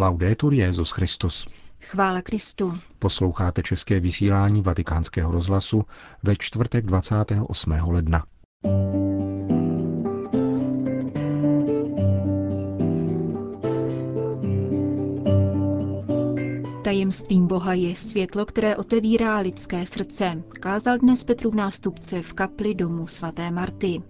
Laudetur Jezus Christus. Chvála Kristu. Posloucháte české vysílání Vatikánského rozhlasu ve čtvrtek 28. ledna. Tajemstvím Boha je světlo, které otevírá lidské srdce, kázal dnes Petru v nástupce v kapli domu svaté Marty.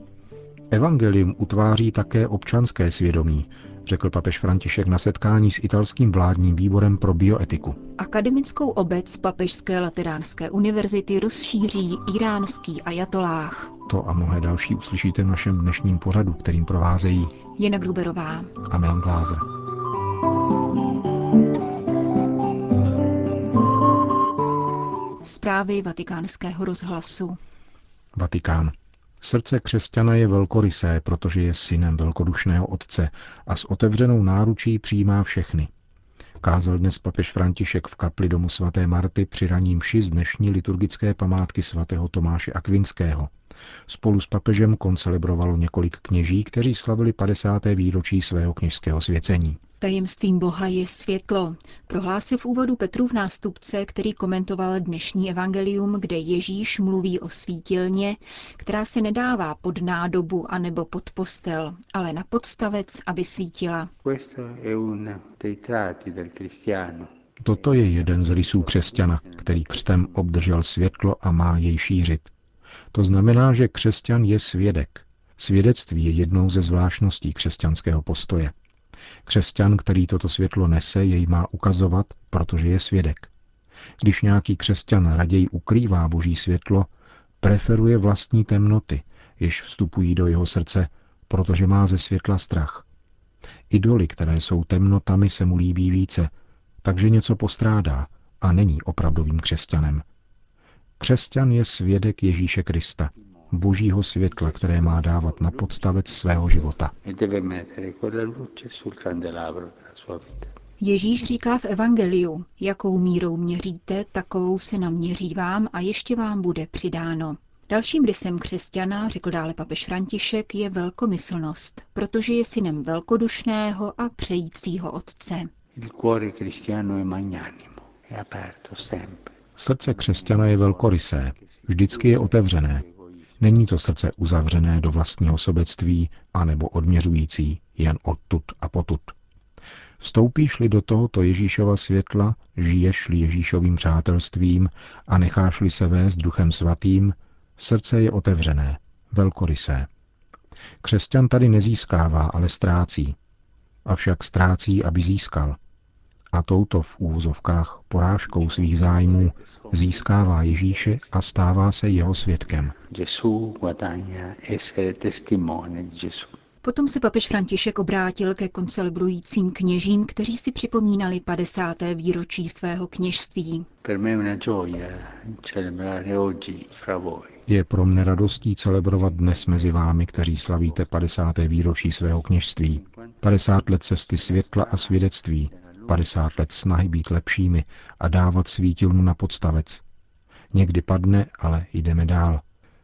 Evangelium utváří také občanské svědomí, řekl papež František na setkání s italským vládním výborem pro bioetiku. Akademickou obec Papežské lateránské univerzity rozšíří iránský ajatolách. To a mnohé další uslyšíte v našem dnešním pořadu, kterým provázejí Jena Gruberová a Milan Glázer. Zprávy vatikánského rozhlasu. Vatikán. Srdce křesťana je velkorysé, protože je synem velkodušného otce a s otevřenou náručí přijímá všechny. Kázal dnes papež František v kapli domu svaté Marty při raním mši z dnešní liturgické památky svatého Tomáše Akvinského. Spolu s papežem koncelebrovalo několik kněží, kteří slavili 50. výročí svého kněžského svěcení. Tajemstvím Boha je světlo, prohlásil v úvodu Petru v nástupce, který komentoval dnešní evangelium, kde Ježíš mluví o svítilně, která se nedává pod nádobu anebo pod postel, ale na podstavec, aby svítila. Toto je jeden z rysů křesťana, který křtem obdržel světlo a má jej šířit. To znamená, že křesťan je svědek. Svědectví je jednou ze zvláštností křesťanského postoje. Křesťan, který toto světlo nese, jej má ukazovat, protože je svědek. Když nějaký křesťan raději ukrývá boží světlo, preferuje vlastní temnoty, jež vstupují do jeho srdce, protože má ze světla strach. Idoly, které jsou temnotami, se mu líbí více, takže něco postrádá a není opravdovým křesťanem. Křesťan je svědek Ježíše Krista, božího světla, které má dávat na podstavec svého života. Ježíš říká v Evangeliu, jakou mírou měříte, takovou se naměří vám a ještě vám bude přidáno. Dalším rysem křesťana, řekl dále papež František, je velkomyslnost, protože je synem velkodušného a přejícího otce. Srdce křesťana je velkorysé, vždycky je otevřené, Není to srdce uzavřené do vlastního sobectví anebo odměřující jen odtud a potud. Vstoupíš-li do tohoto Ježíšova světla, žiješ-li Ježíšovým přátelstvím a necháš-li se vést duchem svatým, srdce je otevřené, velkorysé. Křesťan tady nezískává, ale ztrácí. Avšak ztrácí, aby získal – a touto v úvozovkách porážkou svých zájmů získává Ježíše a stává se jeho svědkem. Potom se papež František obrátil ke koncelebrujícím kněžím, kteří si připomínali 50. výročí svého kněžství. Je pro mne radostí celebrovat dnes mezi vámi, kteří slavíte 50. výročí svého kněžství. 50 let cesty světla a svědectví, 50 let snahy být lepšími a dávat svítilnu na podstavec. Někdy padne, ale jdeme dál.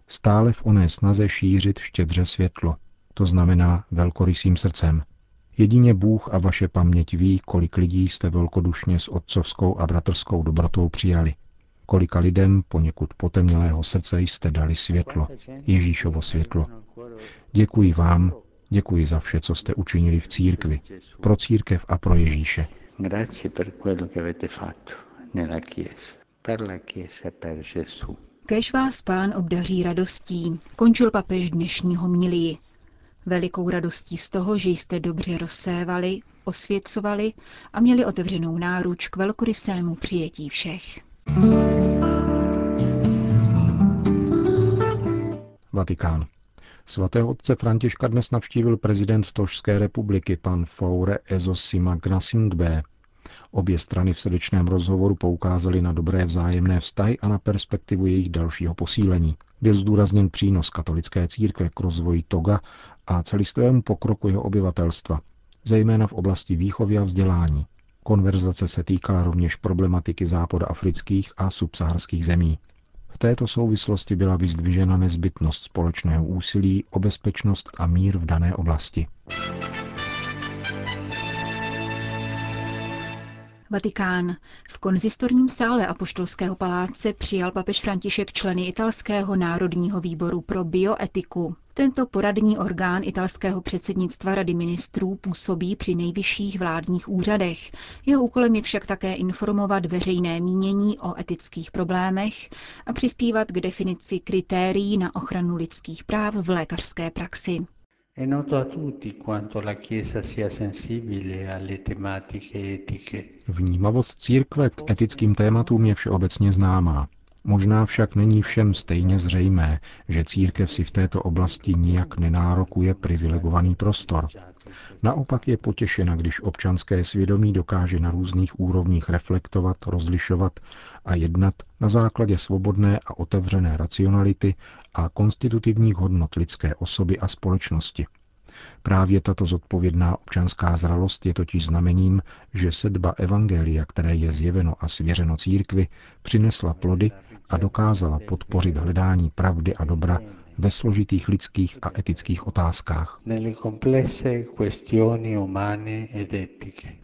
Stále v oné snaze šířit štědře světlo, to znamená velkorysým srdcem. Jedině Bůh a vaše paměť ví, kolik lidí jste velkodušně s otcovskou a bratrskou dobrotou přijali. Kolika lidem poněkud potemnělého srdce jste dali světlo, Ježíšovo světlo. Děkuji vám, děkuji za vše, co jste učinili v církvi, pro církev a pro Ježíše. Grazie per quello che avete fatto nella Chiesa, per la Chiesa e per Gesù. Kež vás pán obdaří radostí, končil papež dnešní homilii. Velikou radostí z toho, že jste dobře rozsévali, osvěcovali a měli otevřenou náruč k velkorysému přijetí všech. Vatikán. Svatého otce Františka dnes navštívil prezident Tožské republiky pan Faure Ezosima Gnasingbe. Obě strany v srdečném rozhovoru poukázaly na dobré vzájemné vztahy a na perspektivu jejich dalšího posílení. Byl zdůrazněn přínos katolické církve k rozvoji Toga a celistvému pokroku jeho obyvatelstva, zejména v oblasti výchovy a vzdělání. Konverzace se týkala rovněž problematiky západoafrických a subsaharských zemí. V této souvislosti byla vyzdvižena nezbytnost společného úsilí o bezpečnost a mír v dané oblasti. Vatikán. V konzistorním sále Apoštolského paláce přijal papež František členy italského národního výboru pro bioetiku. Tento poradní orgán italského předsednictva Rady ministrů působí při nejvyšších vládních úřadech. Jeho úkolem je však také informovat veřejné mínění o etických problémech a přispívat k definici kritérií na ochranu lidských práv v lékařské praxi. È noto a tutti quanto la Chiesa sia sensibile alle tematiche etiche. Vnímavost církve k etickým tématům je všeobecně známá. Možná však není všem stejně zřejmé, že církev si v této oblasti nijak nenárokuje privilegovaný prostor. Naopak je potěšena, když občanské svědomí dokáže na různých úrovních reflektovat, rozlišovat a jednat na základě svobodné a otevřené racionality a konstitutivních hodnot lidské osoby a společnosti. Právě tato zodpovědná občanská zralost je totiž znamením, že sedba evangelia, které je zjeveno a svěřeno církvi, přinesla plody a dokázala podpořit hledání pravdy a dobra ve složitých lidských a etických otázkách.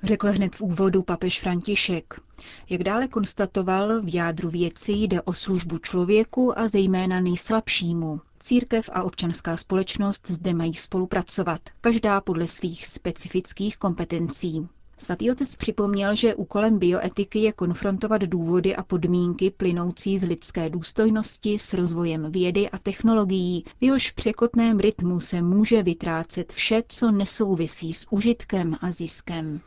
Řekl hned v úvodu papež František. Jak dále konstatoval, v jádru věci jde o službu člověku a zejména nejslabšímu. Církev a občanská společnost zde mají spolupracovat, každá podle svých specifických kompetencí. Svatý otec připomněl, že úkolem bioetiky je konfrontovat důvody a podmínky plynoucí z lidské důstojnosti s rozvojem vědy a technologií. V jehož překotném rytmu se může vytrácet vše, co nesouvisí s užitkem a ziskem.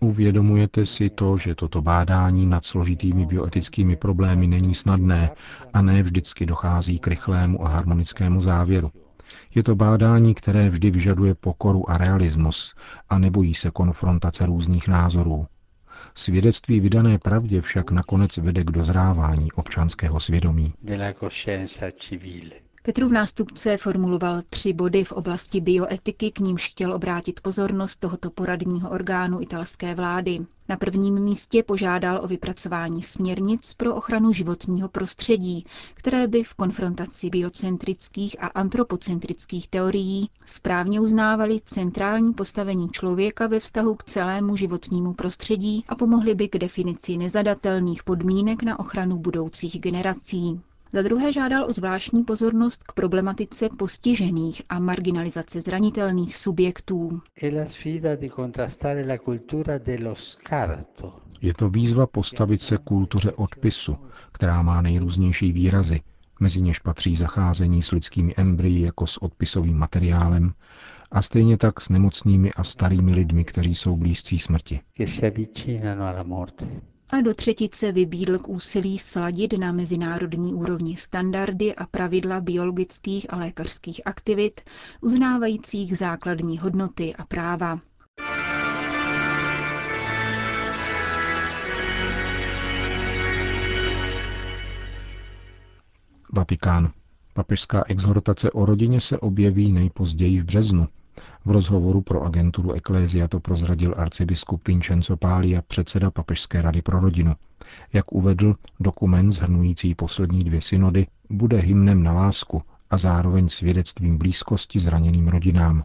Uvědomujete si to, že toto bádání nad složitými bioetickými problémy není snadné a ne vždycky dochází k rychlému a harmonickému závěru. Je to bádání, které vždy vyžaduje pokoru a realismus a nebojí se konfrontace různých názorů. Svědectví vydané pravdě však nakonec vede k dozrávání občanského svědomí. Petrův nástupce formuloval tři body v oblasti bioetiky, k nímž chtěl obrátit pozornost tohoto poradního orgánu italské vlády. Na prvním místě požádal o vypracování směrnic pro ochranu životního prostředí, které by v konfrontaci biocentrických a antropocentrických teorií správně uznávaly centrální postavení člověka ve vztahu k celému životnímu prostředí a pomohly by k definici nezadatelných podmínek na ochranu budoucích generací. Za druhé žádal o zvláštní pozornost k problematice postižených a marginalizace zranitelných subjektů. Je to výzva postavit se kultuře odpisu, která má nejrůznější výrazy, mezi něž patří zacházení s lidskými embryi jako s odpisovým materiálem a stejně tak s nemocnými a starými lidmi, kteří jsou blízcí smrti a do třetice vybídl k úsilí sladit na mezinárodní úrovni standardy a pravidla biologických a lékařských aktivit, uznávajících základní hodnoty a práva. Vatikán. Papežská exhortace o rodině se objeví nejpozději v březnu. V rozhovoru pro agenturu Ecclesia to prozradil arcibiskup Vincenzo Pália, předseda Papežské rady pro rodinu. Jak uvedl, dokument zhrnující poslední dvě synody bude hymnem na lásku a zároveň svědectvím blízkosti zraněným rodinám.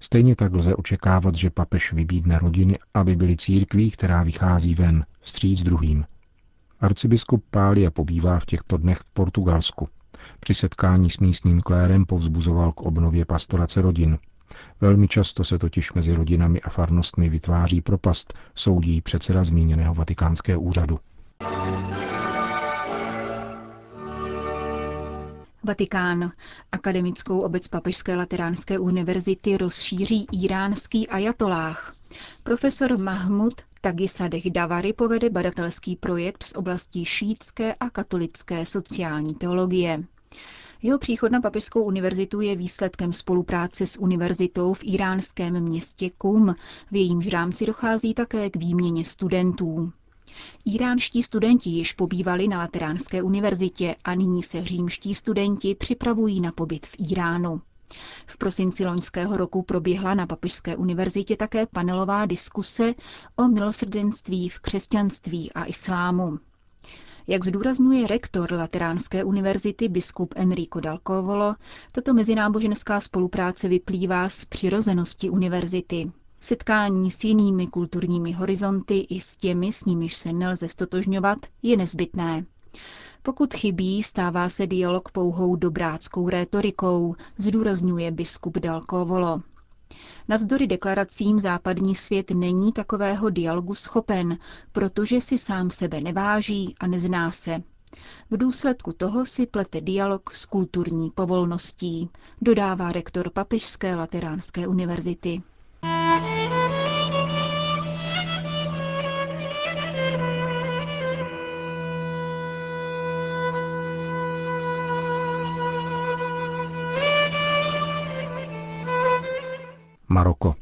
Stejně tak lze očekávat, že papež vybídne rodiny, aby byly církví, která vychází ven, vstříc druhým. Arcibiskup Pália pobývá v těchto dnech v Portugalsku. Při setkání s místním klérem povzbuzoval k obnově pastorace rodin. Velmi často se totiž mezi rodinami a farnostmi vytváří propast, soudí předseda zmíněného vatikánského úřadu. Vatikán. Akademickou obec Papežské lateránské univerzity rozšíří iránský ajatolách. Profesor Mahmud Tagisadeh Davary povede badatelský projekt z oblastí šítské a katolické sociální teologie. Jeho příchod na Papežskou univerzitu je výsledkem spolupráce s univerzitou v iránském městě Kum. V jejímž rámci dochází také k výměně studentů. Iránští studenti již pobývali na Lateránské univerzitě a nyní se římští studenti připravují na pobyt v Iránu. V prosinci loňského roku proběhla na Papežské univerzitě také panelová diskuse o milosrdenství v křesťanství a islámu. Jak zdůrazňuje rektor Lateránské univerzity biskup Enrico Dalcovolo, tato mezináboženská spolupráce vyplývá z přirozenosti univerzity. Setkání s jinými kulturními horizonty i s těmi, s nimiž se nelze stotožňovat, je nezbytné. Pokud chybí, stává se dialog pouhou dobráckou rétorikou, zdůrazňuje biskup Dalkovolo. Navzdory deklaracím západní svět není takového dialogu schopen, protože si sám sebe neváží a nezná se. V důsledku toho si plete dialog s kulturní povolností, dodává rektor Papežské lateránské univerzity. Maroko.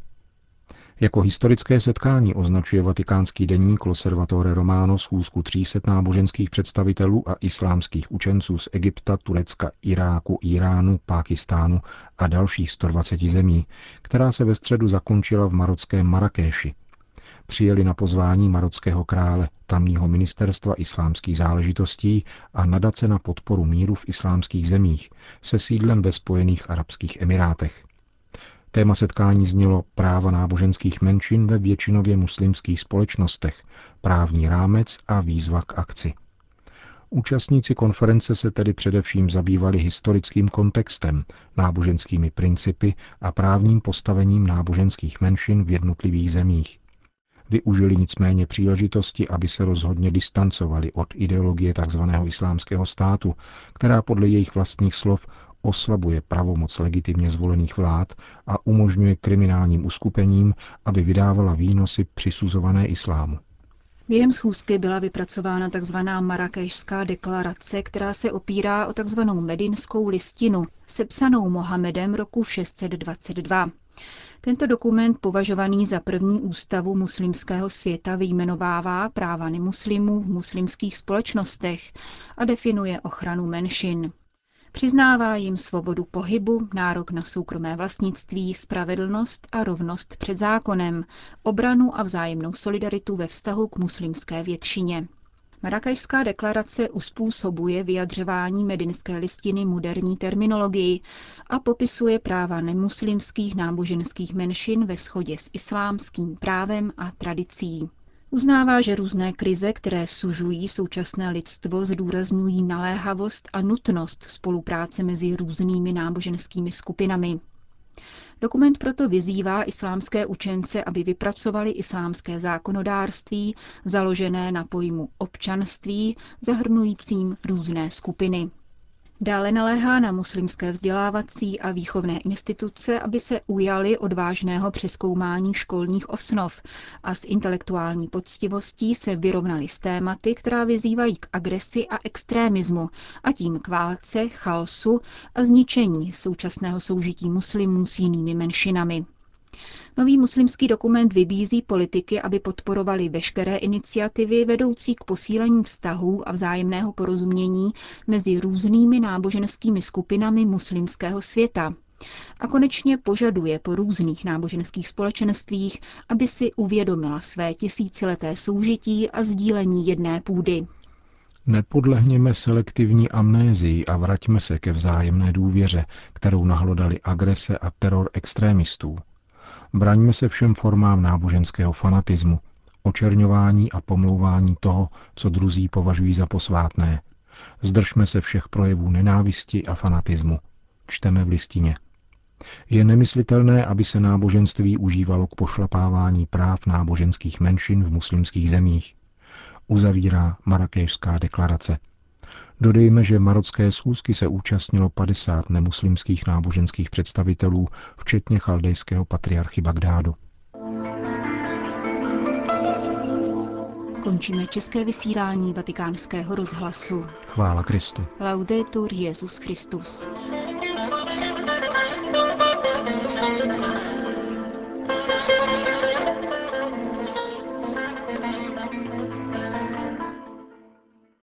Jako historické setkání označuje vatikánský deník Loservatore Romano schůzku 300 náboženských představitelů a islámských učenců z Egypta, Turecka, Iráku, Iránu, Pákistánu a dalších 120 zemí, která se ve středu zakončila v marockém Marrakeši. Přijeli na pozvání marockého krále, tamního ministerstva islámských záležitostí a nadace na podporu míru v islámských zemích se sídlem ve Spojených arabských emirátech. Téma setkání znělo práva náboženských menšin ve většinově muslimských společnostech, právní rámec a výzva k akci. Účastníci konference se tedy především zabývali historickým kontextem, náboženskými principy a právním postavením náboženských menšin v jednotlivých zemích. Využili nicméně příležitosti, aby se rozhodně distancovali od ideologie tzv. islámského státu, která podle jejich vlastních slov oslabuje pravomoc legitimně zvolených vlád a umožňuje kriminálním uskupením, aby vydávala výnosy přisuzované islámu. Během schůzky byla vypracována tzv. Marrakešská deklarace, která se opírá o tzv. medinskou listinu, sepsanou Mohamedem roku 622. Tento dokument, považovaný za první ústavu muslimského světa, vyjmenovává práva nemuslimů v muslimských společnostech a definuje ochranu menšin. Přiznává jim svobodu pohybu, nárok na soukromé vlastnictví, spravedlnost a rovnost před zákonem, obranu a vzájemnou solidaritu ve vztahu k muslimské většině. Marrakešská deklarace uspůsobuje vyjadřování medinské listiny moderní terminologii a popisuje práva nemuslimských náboženských menšin ve shodě s islámským právem a tradicí. Uznává, že různé krize, které sužují současné lidstvo, zdůrazňují naléhavost a nutnost spolupráce mezi různými náboženskými skupinami. Dokument proto vyzývá islámské učence, aby vypracovali islámské zákonodárství založené na pojmu občanství, zahrnujícím různé skupiny. Dále naléhá na muslimské vzdělávací a výchovné instituce, aby se ujali odvážného přeskoumání školních osnov a s intelektuální poctivostí se vyrovnali s tématy, která vyzývají k agresi a extrémismu a tím k válce, chaosu a zničení současného soužití muslimů s jinými menšinami. Nový muslimský dokument vybízí politiky, aby podporovali veškeré iniciativy vedoucí k posílení vztahů a vzájemného porozumění mezi různými náboženskými skupinami muslimského světa. A konečně požaduje po různých náboženských společenstvích, aby si uvědomila své tisícileté soužití a sdílení jedné půdy. Nepodlehněme selektivní amnézii a vraťme se ke vzájemné důvěře, kterou nahlodali agrese a teror extrémistů. Braňme se všem formám náboženského fanatismu, očerňování a pomlouvání toho, co druzí považují za posvátné. Zdržme se všech projevů nenávisti a fanatismu. Čteme v listině. Je nemyslitelné, aby se náboženství užívalo k pošlapávání práv náboženských menšin v muslimských zemích. Uzavírá Marrakešská deklarace. Dodejme, že marocké schůzky se účastnilo 50 nemuslimských náboženských představitelů, včetně chaldejského patriarchy Bagdádu. Končíme české vysílání vatikánského rozhlasu. Chvála Kristu. Laudetur Jezus Christus.